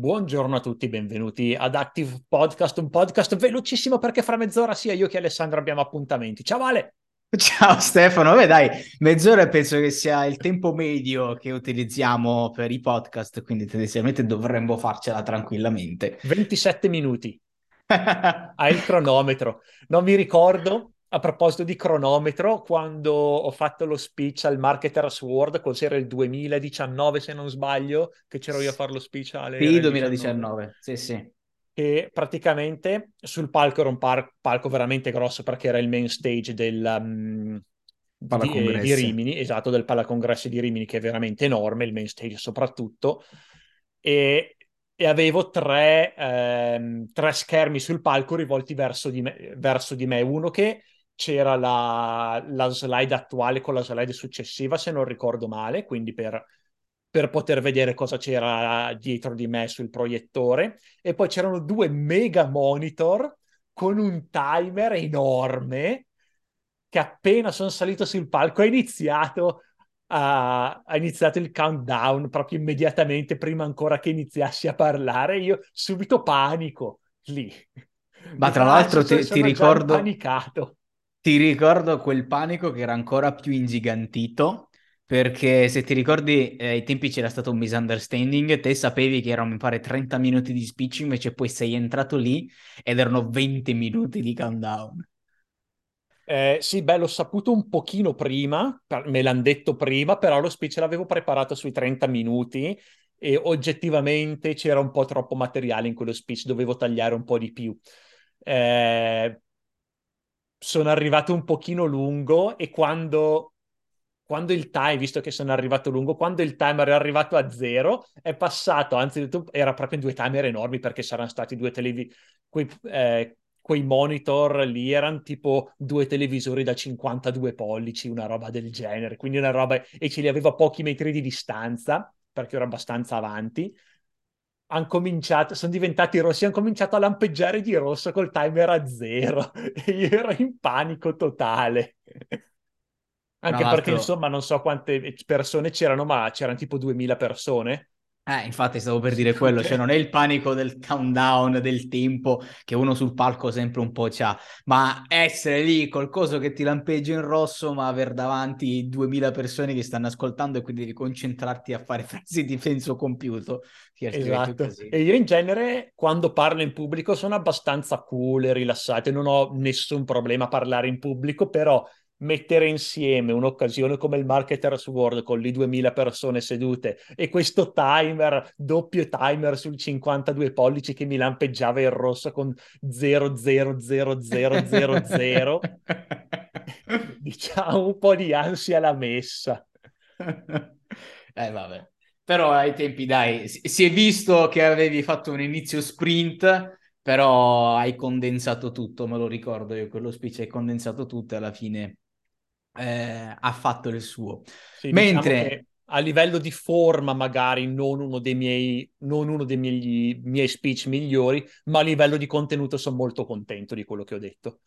Buongiorno a tutti, benvenuti ad Active Podcast, un podcast velocissimo perché fra mezz'ora sia io che Alessandro abbiamo appuntamenti. Ciao Ale! Ciao Stefano, beh dai, mezz'ora penso che sia il tempo medio che utilizziamo per i podcast, quindi tendenzialmente dovremmo farcela tranquillamente. 27 minuti. Hai il cronometro. Non mi ricordo, a proposito di cronometro, quando ho fatto lo speech al Marketers World, cos'era il 2019 se non sbaglio, che c'ero io a fare lo speech alle... Sì, 2019, sì sì. E praticamente sul palco era un par- palco veramente grosso perché era il main stage del... Um, di, eh, di, Rimini, esatto, del Palacongressi di Rimini, che è veramente enorme, il main stage soprattutto, e e avevo tre, ehm, tre, schermi sul palco rivolti verso di, me, verso di me. Uno che c'era la, la, slide attuale con la slide successiva, se non ricordo male, quindi per, per poter vedere cosa c'era dietro di me sul proiettore. E poi c'erano due mega monitor con un timer enorme che appena sono salito sul palco ha iniziato ha, ha, iniziato il countdown proprio immediatamente, prima ancora che iniziassi a parlare, io subito panico lì. Ma tra l'altro ti, ti ricordo... Panicato. Ti ricordo quel panico che era ancora più ingigantito, perché se ti ricordi eh, ai tempi c'era stato un misunderstanding, te sapevi che erano mi pare 30 minuti di speech, invece poi sei entrato lì ed erano 20 minuti di countdown. Eh, sì, beh, l'ho saputo un pochino prima, me l'hanno detto prima, però lo speech l'avevo preparato sui 30 minuti e oggettivamente c'era un po' troppo materiale in quello speech, dovevo tagliare un po' di più. Eh, sono arrivato un pochino lungo e quando, quando il time, visto che sono arrivato lungo, quando il timer è arrivato a zero, è passato, anzi era proprio due timer enormi perché saranno stati due televisori, eh, quei monitor lì erano tipo due televisori da 52 pollici, una roba del genere, quindi una roba e ce li aveva a pochi metri di distanza perché ero abbastanza avanti. Hanno cominciato, sono diventati rossi, hanno cominciato a lampeggiare di rosso col timer a zero e io ero in panico totale. Anche perché, insomma, non so quante persone c'erano, ma c'erano tipo 2000 persone eh, infatti stavo per dire quello, cioè non è il panico del countdown, del tempo che uno sul palco sempre un po' c'ha, ma essere lì col coso che ti lampeggia in rosso, ma aver davanti 2000 persone che stanno ascoltando e quindi devi concentrarti a fare frasi di senso compiuto. Esatto. E io in genere quando parlo in pubblico sono abbastanza cool e rilassato, non ho nessun problema a parlare in pubblico, però mettere insieme un'occasione come il Marketers World con lì 2000 persone sedute e questo timer, doppio timer sul 52 pollici che mi lampeggiava in rosso con 0000000 diciamo un po' di ansia alla messa. Eh vabbè. Però ai tempi dai, si è visto che avevi fatto un inizio sprint però hai condensato tutto, me lo ricordo io, quello speech hai condensato tutto e alla fine eh, ha fatto il suo. Sì, diciamo Mentre diciamo a livello di forma magari non uno dei miei, non uno dei miei, miei speech migliori, ma a livello di contenuto sono molto contento di quello che ho detto.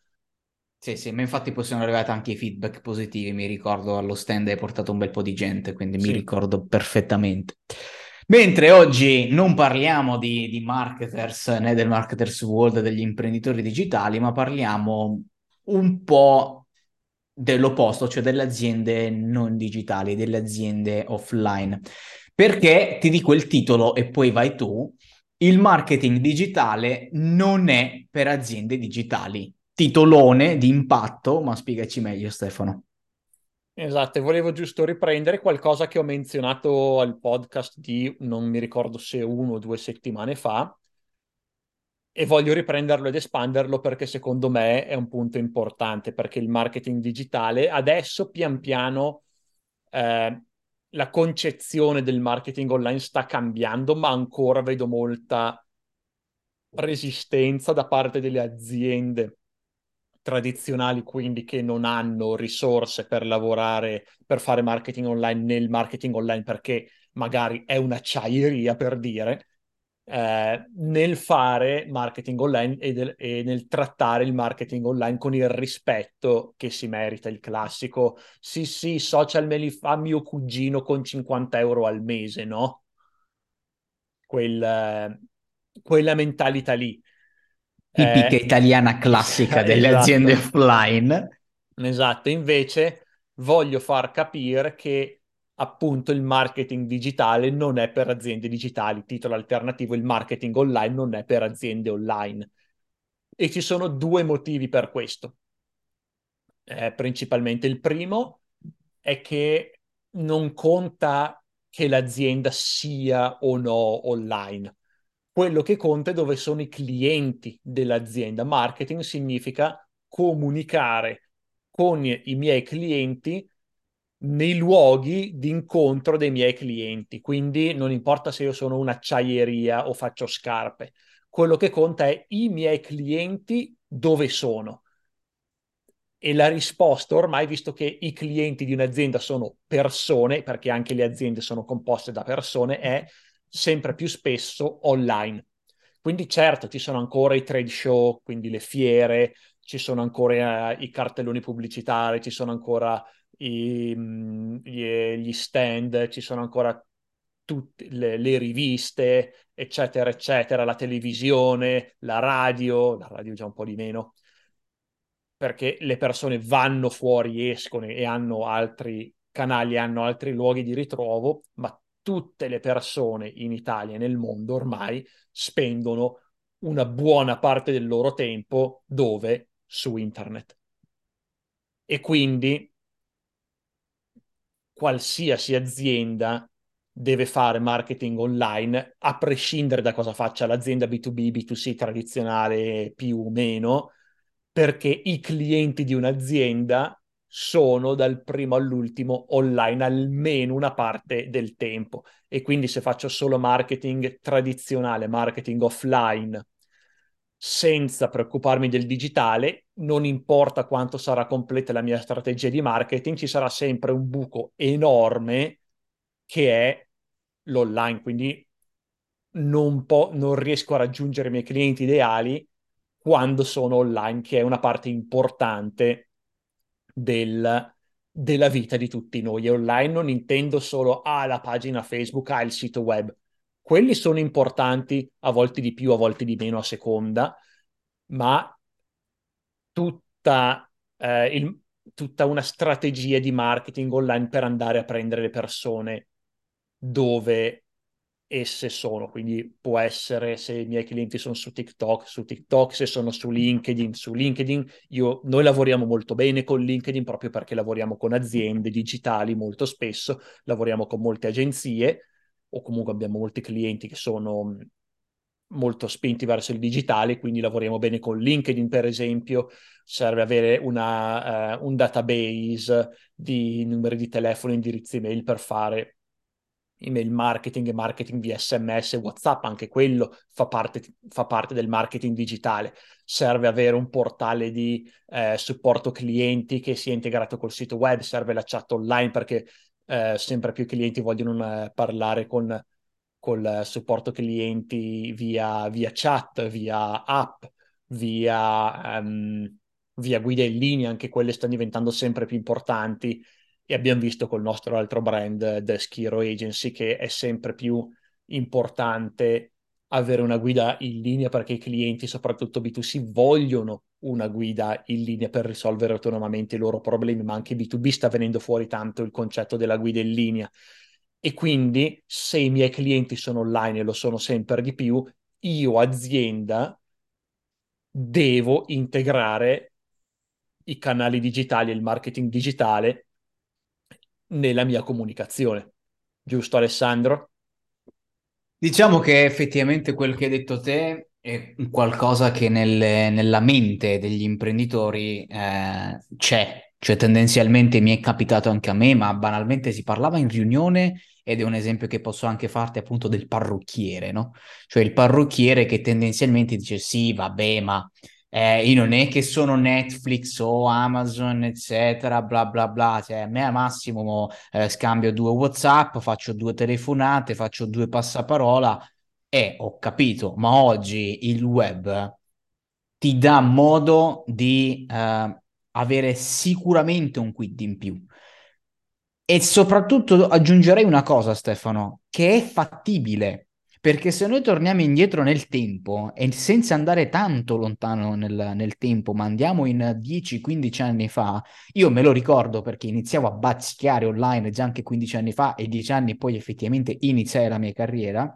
Sì, sì, ma infatti poi sono arrivati anche i feedback positivi, mi ricordo allo stand hai portato un bel po' di gente, quindi sì. mi ricordo perfettamente. Mentre oggi non parliamo di, di marketers né del marketers world degli imprenditori digitali, ma parliamo un po' dell'opposto, cioè delle aziende non digitali, delle aziende offline. Perché ti dico il titolo e poi vai tu, il marketing digitale non è per aziende digitali. Titolone di impatto, ma spiegaci meglio Stefano. Esatto, volevo giusto riprendere qualcosa che ho menzionato al podcast di, non mi ricordo se uno o due settimane fa, e voglio riprenderlo ed espanderlo perché secondo me è un punto importante perché il marketing digitale adesso pian piano eh, la concezione del marketing online sta cambiando ma ancora vedo molta resistenza da parte delle aziende tradizionali quindi che non hanno risorse per lavorare per fare marketing online nel marketing online perché magari è un'acciaieria per dire eh, nel fare marketing online e, del, e, nel trattare il marketing online con il rispetto che si merita, il classico sì sì, social me li fa mio cugino con 50 euro al mese, no? quel, quella mentalità lì. Tipica eh, italiana classica delle esatto. aziende offline. Esatto, invece voglio far capire che appunto il marketing digitale non è per aziende digitali, titolo alternativo, il marketing online non è per aziende online. E ci sono due motivi per questo. Eh, principalmente il primo è che non conta che l'azienda sia o no online. Quello che conta è dove sono i clienti dell'azienda. Marketing significa comunicare con i miei clienti nei luoghi di incontro dei miei clienti. Quindi non importa se io sono un'acciaieria o faccio scarpe, quello che conta è i miei clienti dove sono. E la risposta ormai, visto che i clienti di un'azienda sono persone, perché anche le aziende sono composte da persone, è sempre più spesso online. Quindi certo ci sono ancora i trade show, quindi le fiere, ci sono ancora uh, i cartelloni pubblicitari, ci sono ancora i, gli, gli, stand, ci sono ancora tutte le, le, riviste, eccetera, eccetera, la televisione, la radio, la radio già un po' di meno, perché le persone vanno fuori, escono e hanno altri canali, hanno altri luoghi di ritrovo, ma tutte le persone in Italia e nel mondo ormai spendono una buona parte del loro tempo dove? Su internet. E quindi qualsiasi azienda deve fare marketing online, a prescindere da cosa faccia l'azienda B2B, B2C tradizionale più o meno, perché i clienti di un'azienda sono dal primo all'ultimo online almeno una parte del tempo. E quindi se faccio solo marketing tradizionale, marketing offline, senza preoccuparmi del digitale, non importa quanto sarà completa la mia strategia di marketing, ci sarà sempre un buco enorme che è l'online, quindi non, po- non riesco a raggiungere i miei clienti ideali quando sono online, che è una parte importante del, della vita di tutti noi. E online non intendo solo ah, la pagina Facebook, ah, il sito web. Quelli sono importanti, a volte di più, a volte di meno, a seconda, ma tutta, eh, il, tutta una strategia di marketing online per andare a prendere le persone dove esse sono. Quindi può essere se i miei clienti sono su TikTok, su TikTok, se sono su LinkedIn, su LinkedIn. Io, noi lavoriamo molto bene con LinkedIn proprio perché lavoriamo con aziende digitali molto spesso, lavoriamo con molte agenzie o comunque abbiamo molti clienti che sono molto spinti verso il digitale, quindi lavoriamo bene con LinkedIn, per esempio, serve avere una, uh, un database di numeri di telefono, indirizzi email per fare email marketing e marketing via sms whatsapp, anche quello fa parte, fa parte del marketing digitale. Serve avere un portale di eh, supporto clienti che sia integrato col sito web, serve la chat online perché eh, sempre più clienti vogliono eh, parlare con col supporto clienti via, via chat, via app, via, um, via guida in linea, anche quelle stanno diventando sempre più importanti. E abbiamo visto col nostro altro brand, The Schiro Agency, che è sempre più importante avere una guida in linea perché i clienti, soprattutto B2C, vogliono una guida in linea per risolvere autonomamente i loro problemi, ma anche B2B sta venendo fuori tanto il concetto della guida in linea. E quindi se i miei clienti sono online e lo sono sempre di più, io azienda devo integrare i canali digitali e il marketing digitale nella mia comunicazione. Giusto Alessandro? Diciamo che effettivamente quel che hai detto te è qualcosa che nelle, nella mente degli imprenditori eh, c'è, cioè tendenzialmente mi è capitato anche a me, ma banalmente si parlava in riunione ed è un esempio che posso anche farti appunto del parrucchiere, no? Cioè il parrucchiere che tendenzialmente dice sì, vabbè, ma eh, io non è che sono Netflix o Amazon, eccetera, bla bla bla, cioè a me al massimo eh, scambio due WhatsApp, faccio due telefonate, faccio due passaparola e ho capito, ma oggi il web ti dà modo di eh, avere sicuramente un quid in più. E soprattutto aggiungerei una cosa, Stefano, che è fattibile, Perché se noi torniamo indietro nel tempo e senza andare tanto lontano nel, nel tempo, ma andiamo in 10-15 anni fa, io me lo ricordo perché iniziavo a bazzichiare online già anche 15 anni fa e 10 anni poi effettivamente iniziai la mia carriera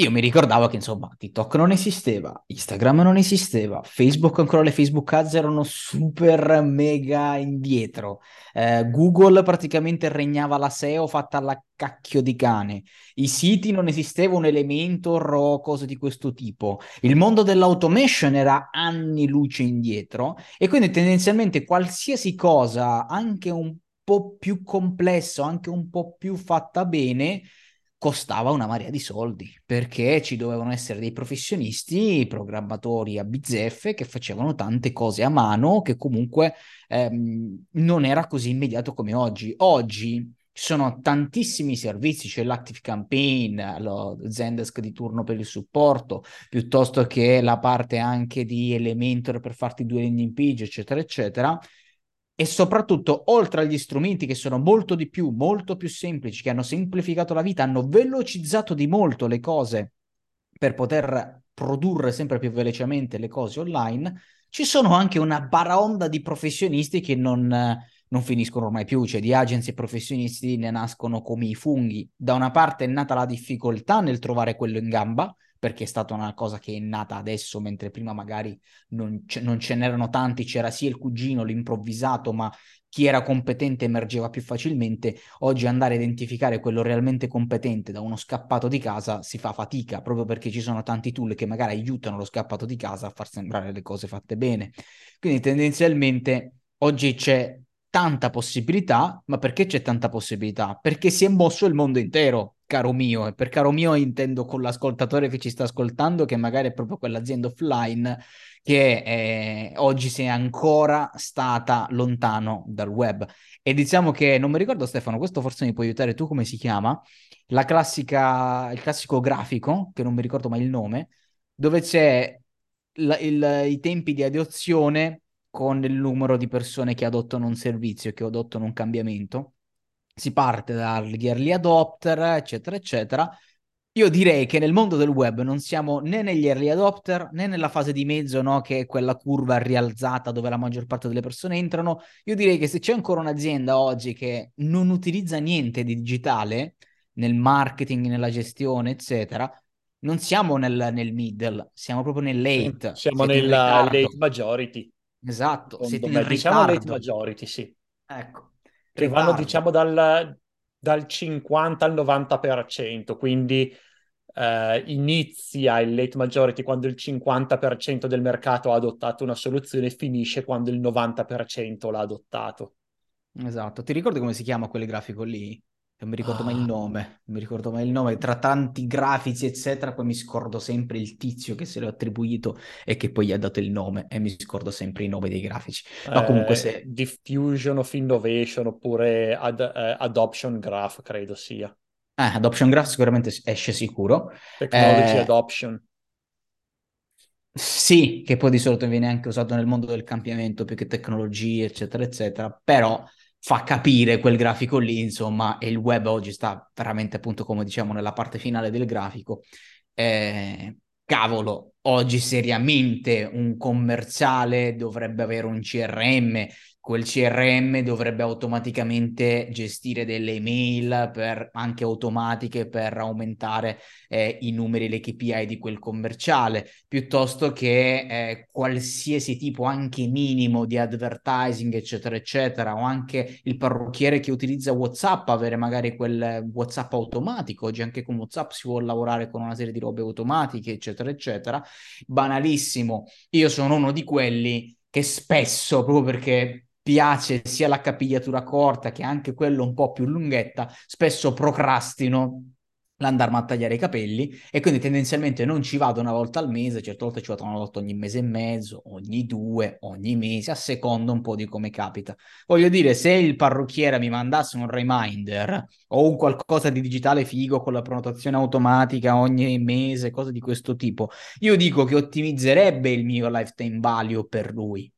io mi ricordavo che insomma TikTok non esisteva, Instagram non esisteva, Facebook ancora le Facebook Ads erano super mega indietro, eh, Google praticamente regnava la SEO fatta alla cacchio di cane, i siti non esisteva un Elementor o cose di questo tipo, il mondo dell'automation era anni luce indietro e quindi tendenzialmente qualsiasi cosa, anche un po' più complesso, anche un po' più fatta bene, costava una marea di soldi perché ci dovevano essere dei professionisti, programmatori a bizzeffe che facevano tante cose a mano che comunque ehm, non era così immediato come oggi. Oggi ci sono tantissimi servizi, c'è l'Active Campaign, lo Zendesk di turno per il supporto, piuttosto che la parte anche di Elementor per farti due landing page, eccetera, eccetera e soprattutto, oltre agli strumenti che sono molto di più, molto più semplici, che hanno semplificato la vita, hanno velocizzato di molto le cose per poter produrre sempre più velocemente le cose online, ci sono anche una baraonda di professionisti che non, non finiscono ormai più, cioè di agency e professionisti ne nascono come i funghi. Da una parte è nata la difficoltà nel trovare quello in gamba, perché è stata una cosa che è nata adesso, mentre prima magari non, ce, non ce n'erano tanti, c'era sì il cugino, l'improvvisato, ma chi era competente emergeva più facilmente. Oggi andare a identificare quello realmente competente da uno scappato di casa si fa fatica, proprio perché ci sono tanti tool che magari aiutano lo scappato di casa a far sembrare le cose fatte bene. Quindi tendenzialmente oggi c'è tanta possibilità, ma perché c'è tanta possibilità? Perché si è mosso il mondo intero caro mio, e per caro mio intendo con l'ascoltatore che ci sta ascoltando, che magari è proprio quell'azienda offline che è, oggi si è ancora stata lontano dal web. E diciamo che, non mi ricordo Stefano, questo forse mi puoi aiutare tu come si chiama, la classica, il classico grafico, che non mi ricordo mai il nome, dove c'è il, il, i tempi di adozione con il numero di persone che adottano un servizio, che adottano un cambiamento si parte dagli early adopter, eccetera, eccetera. Io direi che nel mondo del web non siamo né negli early adopter né nella fase di mezzo, no? che è quella curva rialzata dove la maggior parte delle persone entrano. Io direi che se c'è ancora un'azienda oggi che non utilizza niente di digitale nel marketing, nella gestione, eccetera, non siamo nel, nel middle, siamo proprio nel late. Siamo nella late majority. Esatto, siete in diciamo late majority, sì. Ecco che vanno diciamo dal, dal 50 al 90%, quindi eh, inizia il late majority quando il 50% del mercato ha adottato una soluzione e finisce quando il 90% l'ha adottato. Esatto, ti ricordi come si chiama quel grafico lì? Non mi ricordo mai il ah. nome, non mi ricordo mai il nome, tra tanti grafici eccetera, poi mi scordo sempre il tizio che se l'ho attribuito e che poi gli ha dato il nome e mi scordo sempre i nomi dei grafici. Ma eh, comunque se... Diffusion of Innovation oppure ad, eh, Adoption Graph credo sia. Eh, Adoption Graph sicuramente esce sicuro. Technology eh... Adoption. Sì, che poi di solito viene anche usato nel mondo del cambiamento più che tecnologie, eccetera, eccetera, però fa capire quel grafico lì, insomma, e il web oggi sta veramente appunto, come diciamo, nella parte finale del grafico. Eh, cavolo, oggi seriamente un commerciale dovrebbe avere un CRM quel CRM dovrebbe automaticamente gestire delle email per, anche automatiche per aumentare eh, i numeri, le KPI di quel commerciale, piuttosto che eh, qualsiasi tipo anche minimo di advertising, eccetera, eccetera, o anche il parrucchiere che utilizza WhatsApp, avere magari quel WhatsApp automatico. Oggi anche con WhatsApp si può lavorare con una serie di robe automatiche, eccetera, eccetera. Banalissimo. Io sono uno di quelli che spesso, proprio perché piace sia la capigliatura corta che anche quello un po' più lunghetta, spesso procrastino l'andarmi a tagliare i capelli e quindi tendenzialmente non ci vado una volta al mese, certe volte ci vado una volta ogni mese e mezzo, ogni due, ogni mese, a seconda un po' di come capita. Voglio dire, se il parrucchiere mi mandasse un reminder o un qualcosa di digitale figo con la prenotazione automatica ogni mese, cose di questo tipo, io dico che ottimizzerebbe il mio lifetime value per lui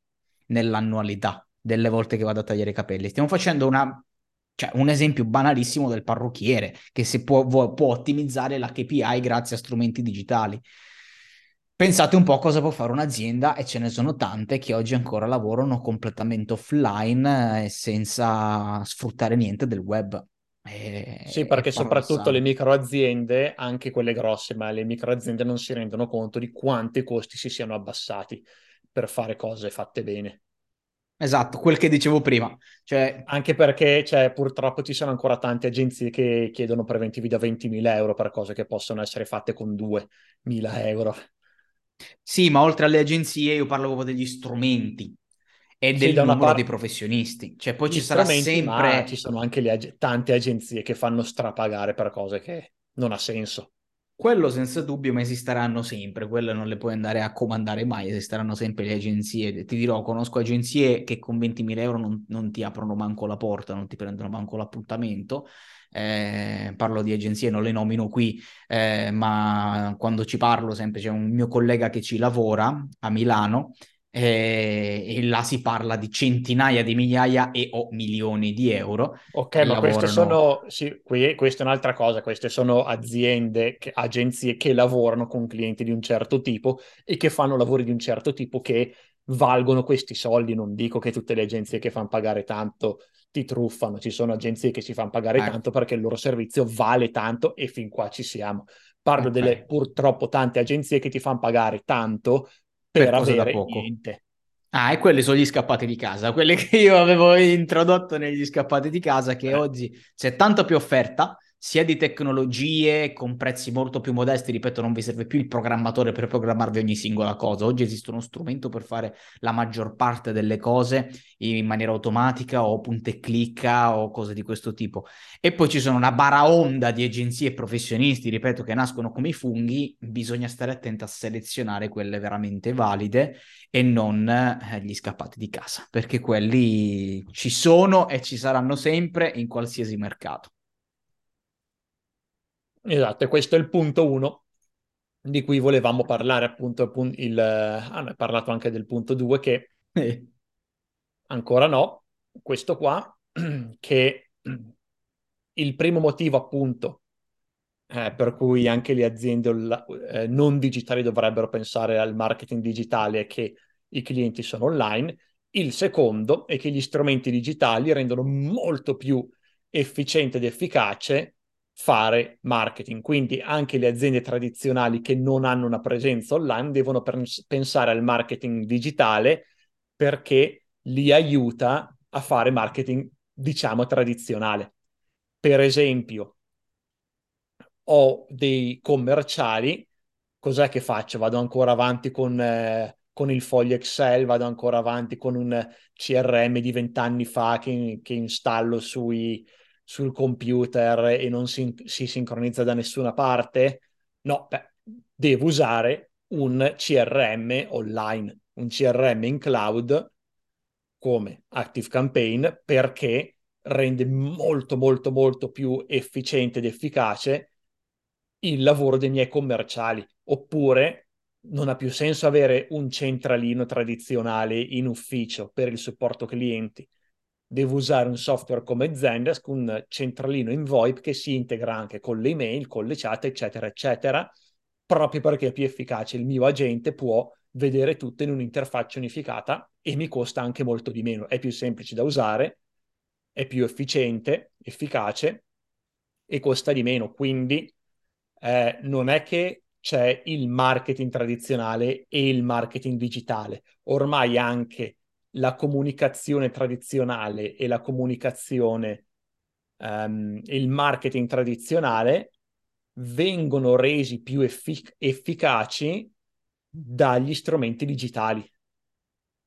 nell'annualità delle volte che vado a tagliare i capelli. Stiamo facendo una Cioè, un esempio banalissimo del parrucchiere, che si può, può ottimizzare la KPI grazie a strumenti digitali. Pensate un po' cosa può fare un'azienda e ce ne sono tante che oggi ancora lavorano completamente offline e senza sfruttare niente del web. E, sì, perché soprattutto le micro aziende, anche quelle grosse, ma le micro aziende non si rendono conto di quanti costi si siano abbassati per fare cose fatte bene. Esatto, quel che dicevo prima. Cioè... Anche perché cioè, purtroppo ci sono ancora tante agenzie che chiedono preventivi da 20.000 euro per cose che possono essere fatte con 2.000 euro. Sì, ma oltre alle agenzie io parlo proprio degli strumenti e del sì, numero par- dei professionisti. Cioè poi ci sarà sempre... ci sono anche ag- tante agenzie che fanno strapagare per cose che non ha senso. Quello senza dubbio, ma esisteranno sempre, quelle non le puoi andare a comandare mai, esisteranno sempre le agenzie. Ti dirò, conosco agenzie che con 20.000 euro non, non ti aprono manco la porta, non ti prendono manco l'appuntamento. Eh, parlo di agenzie, non le nomino qui, eh, ma quando ci parlo sempre c'è un mio collega che ci lavora a Milano e là si parla di centinaia di migliaia e o milioni di euro. Ok, ma lavorano... queste sono, sì, qui, questa è un'altra cosa, queste sono aziende, che, agenzie che lavorano con clienti di un certo tipo e che fanno lavori di un certo tipo che valgono questi soldi. Non dico che tutte le agenzie che fanno pagare tanto ti truffano, ci sono agenzie che si fanno pagare eh. tanto perché il loro servizio vale tanto e fin qua ci siamo. Parlo okay. delle purtroppo tante agenzie che ti fanno pagare tanto per, per avere niente. Ah, e quelli sono gli scappati di casa, quelli che io avevo introdotto negli scappati di casa, che eh. oggi c'è tanta più offerta, sia di tecnologie con prezzi molto più modesti, ripeto, non vi serve più il programmatore per programmarvi ogni singola cosa. Oggi esiste uno strumento per fare la maggior parte delle cose in maniera automatica o punta e clicca o cose di questo tipo. E poi ci sono una baraonda di agenzie e professionisti, ripeto, che nascono come i funghi, bisogna stare attenti a selezionare quelle veramente valide e non eh, gli scappati di casa, perché quelli ci sono e ci saranno sempre in qualsiasi mercato. Esatto, e questo è il punto uno di cui volevamo parlare, appunto, il, hanno parlato anche del punto due che eh. ancora no, questo qua, che il primo motivo appunto eh, per cui anche le aziende eh, non digitali dovrebbero pensare al marketing digitale è che i clienti sono online, il secondo è che gli strumenti digitali rendono molto più efficiente ed efficace fare marketing. Quindi anche le aziende tradizionali che non hanno una presenza online devono pensare al marketing digitale perché li aiuta a fare marketing, diciamo, tradizionale. Per esempio, ho dei commerciali, cos'è che faccio? Vado ancora avanti con, eh, con il foglio Excel, vado ancora avanti con un CRM di vent'anni fa che, che installo sui, sul computer e non si, si sincronizza da nessuna parte? No, beh, devo usare un CRM online, un CRM in cloud come ActiveCampaign perché rende molto molto molto più efficiente ed efficace il lavoro dei miei commerciali oppure non ha più senso avere un centralino tradizionale in ufficio per il supporto clienti devo usare un software come Zendesk, un centralino in VoIP che si integra anche con le email, con le chat, eccetera, eccetera, proprio perché è più efficace. Il mio agente può vedere tutto in un'interfaccia unificata e mi costa anche molto di meno. È più semplice da usare, è più efficiente, efficace e costa di meno. Quindi eh, non è che c'è il marketing tradizionale e il marketing digitale. Ormai anche la comunicazione tradizionale e la comunicazione, um, il marketing tradizionale vengono resi più effic- efficaci dagli strumenti digitali.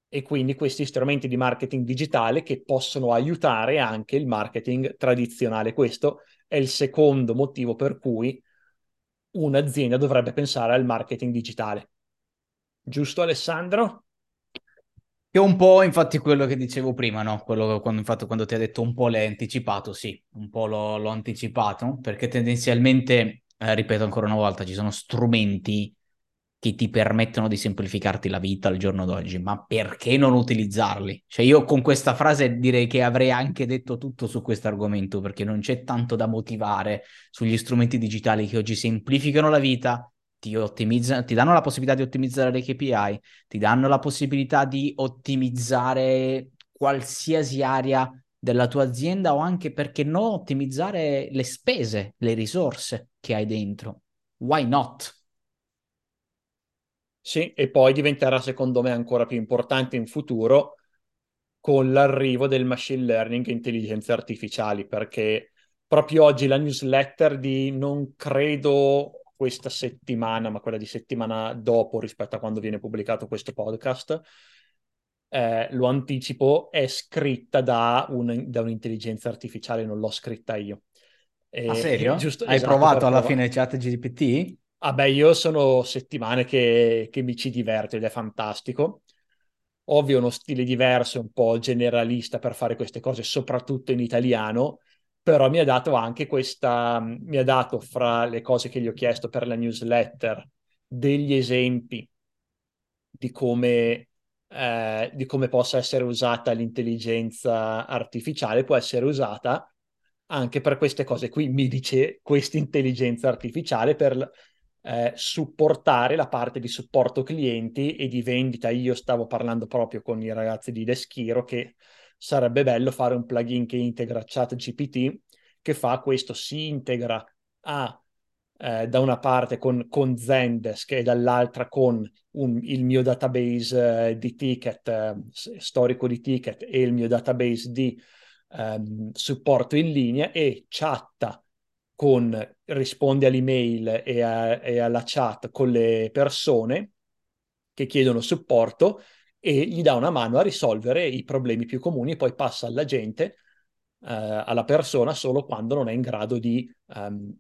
E quindi questi strumenti di marketing digitale che possono aiutare anche il marketing tradizionale. Questo è il secondo motivo per cui un'azienda dovrebbe pensare al marketing digitale. Giusto Alessandro? Che un po' infatti quello che dicevo prima, no? Quello quando, infatti, quando ti ha detto un po' l'hai anticipato, sì, un po' l'ho, l'ho anticipato, perché tendenzialmente, eh, ripeto ancora una volta, ci sono strumenti che ti permettono di semplificarti la vita al giorno d'oggi, ma perché non utilizzarli? Cioè io con questa frase direi che avrei anche detto tutto su questo argomento, perché non c'è tanto da motivare sugli strumenti digitali che oggi semplificano la vita, ti, ottimizzano, ti danno la possibilità di ottimizzare le KPI, ti danno la possibilità di ottimizzare qualsiasi area della tua azienda o anche perché no ottimizzare le spese, le risorse che hai dentro. Why not? Sì, e poi diventerà secondo me ancora più importante in futuro con l'arrivo del machine learning e intelligenze artificiali, perché proprio oggi la newsletter di non credo questa settimana, ma quella di settimana dopo rispetto a quando viene pubblicato questo podcast, eh, lo anticipo, è scritta da, un, da, un'intelligenza artificiale, non l'ho scritta io. E, ah, serio? Giusto, Hai esatto, provato alla fine chat GPT? Ah beh, io sono settimane che, che mi ci diverto ed è fantastico. Ovvio, uno stile diverso, un po' generalista per fare queste cose, soprattutto in italiano, però mi ha dato anche questa, mi ha dato fra le cose che gli ho chiesto per la newsletter degli esempi di come, eh, di come possa essere usata l'intelligenza artificiale, può essere usata anche per queste cose qui. Mi dice questa intelligenza artificiale per eh, supportare la parte di supporto clienti e di vendita. Io stavo parlando proprio con i ragazzi di Deschiro che sarebbe bello fare un plugin che integra ChatGPT che fa questo, si integra a eh, da una parte con, con Zendesk e dall'altra con un, il mio database eh, di ticket, eh, storico di ticket e il mio database di ehm, supporto in linea e chatta con risponde all'email e, a, e alla chat con le persone che chiedono supporto e gli dà una mano a risolvere i problemi più comuni e poi passa alla gente, eh, alla persona, solo quando non è in grado di, um,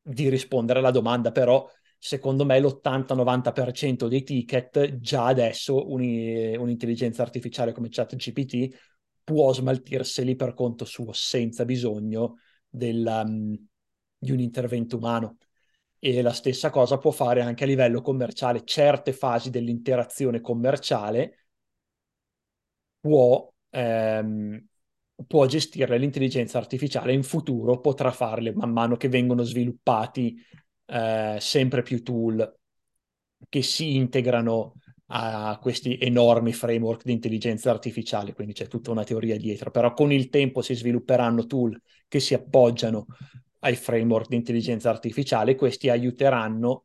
di rispondere alla domanda. Però, secondo me, l'80-90% dei ticket già adesso un, un'intelligenza artificiale come ChatGPT può smaltirseli per conto suo senza bisogno del, um, di un intervento umano. E la stessa cosa può fare anche a livello commerciale. Certe fasi dell'interazione commerciale può, ehm, può gestirle l'intelligenza artificiale. In futuro potrà farle man mano che vengono sviluppati eh, sempre più tool che si integrano a questi enormi framework di intelligenza artificiale, quindi c'è tutta una teoria dietro, però con il tempo si svilupperanno tool che si appoggiano ai framework di intelligenza artificiale, questi aiuteranno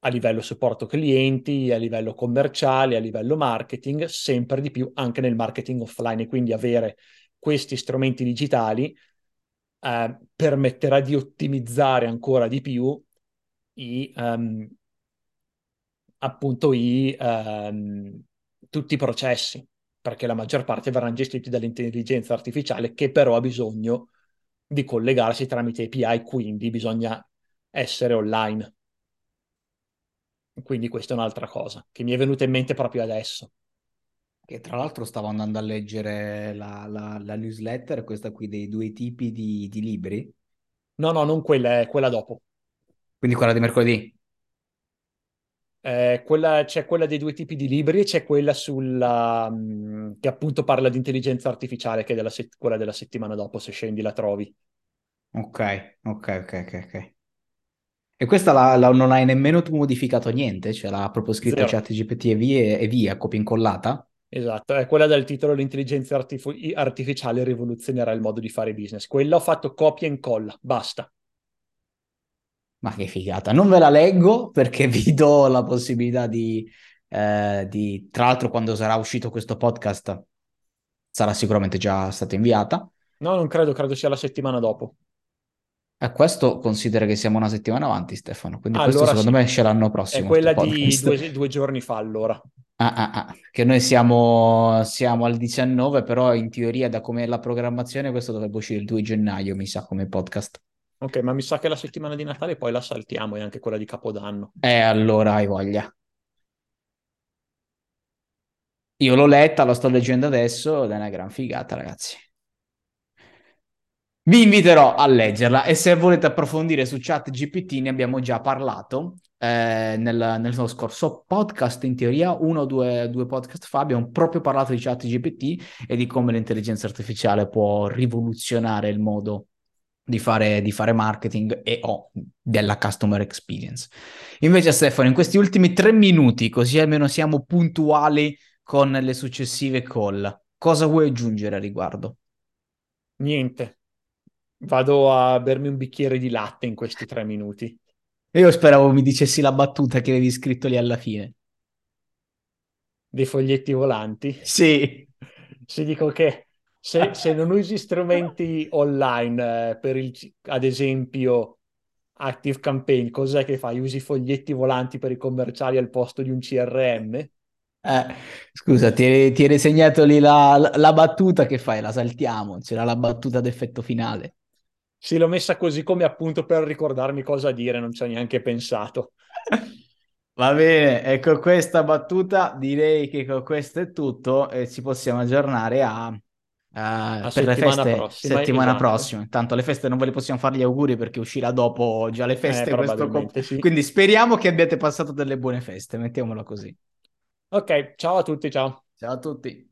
a livello supporto clienti, a livello commerciale, a livello marketing, sempre di più anche nel marketing offline. E quindi avere questi strumenti digitali eh, permetterà di ottimizzare ancora di più i, um, appunto i, um, tutti i processi, perché la maggior parte verranno gestiti dall'intelligenza artificiale che però ha bisogno di collegarsi tramite API, quindi bisogna essere online. Quindi questa è un'altra cosa che mi è venuta in mente proprio adesso. Che tra l'altro stavo andando a leggere la, la, la newsletter, questa qui dei due tipi di, di libri. No, no, non quella, è quella dopo. Quindi quella di mercoledì? Eh, quella, c'è quella dei due tipi di libri e c'è quella sulla, mh, che appunto parla di intelligenza artificiale, che è della set- quella della settimana dopo, se scendi la trovi. Ok, ok, ok, ok. ok. E questa la, la, non hai nemmeno tu modificato niente, cioè l'ha proprio scritto chat GPT e via, e via, copia incollata? Esatto, è quella del titolo L'intelligenza artif- artificiale rivoluzionerà il modo di fare business. Quella ho fatto copia e incolla, basta. Ma che figata, non ve la leggo perché vi do la possibilità di, eh, di... Tra l'altro quando sarà uscito questo podcast sarà sicuramente già stata inviata. No, non credo, credo sia la settimana dopo. E questo considera che siamo una settimana avanti, Stefano. Quindi allora questo secondo sì. me esce l'anno prossimo. È quella di due, due, giorni fa, allora. Ah, ah, ah. Che noi siamo, siamo, al 19, però in teoria, da come è la programmazione, questo dovrebbe uscire il 2 gennaio, mi sa, come podcast. Ok, ma mi sa che la settimana di Natale poi la saltiamo e anche quella di Capodanno. Eh, allora hai voglia. Io l'ho letta, la sto leggendo adesso ed è una gran figata, ragazzi. Vi inviterò a leggerla e se volete approfondire su chat GPT ne abbiamo già parlato eh, nel, nel scorso podcast, in teoria, uno o due, due podcast fa, abbiamo proprio parlato di chat GPT e di come l'intelligenza artificiale può rivoluzionare il modo di fare, di fare marketing e o oh, della customer experience. Invece Stefano, in questi ultimi tre minuti, così almeno siamo puntuali con le successive call, cosa vuoi aggiungere a riguardo? Niente, vado a bermi un bicchiere di latte in questi tre minuti. Io speravo mi dicessi la battuta che avevi scritto lì alla fine. Dei foglietti volanti? Sì. Si dico che se, se non usi strumenti online, eh, per il, ad esempio Active Campaign, cos'è che fai? Usi foglietti volanti per i commerciali al posto di un CRM? Eh, scusa, ti eri, ti eri segnato lì la, la, la, battuta che fai? La saltiamo, c'era la battuta d'effetto finale. Sì, l'ho messa così come appunto per ricordarmi cosa dire, non ci ho neanche pensato. Va bene, e con questa battuta direi che con questo è tutto e ci possiamo aggiornare a, Uh, per le feste prossima, settimana esatto. prossima. Tanto le feste non ve le possiamo fare gli auguri perché uscirà dopo già le feste. Eh, sì. Quindi speriamo che abbiate passato delle buone feste, mettiamolo così. Ok, ciao a tutti, ciao. Ciao a tutti.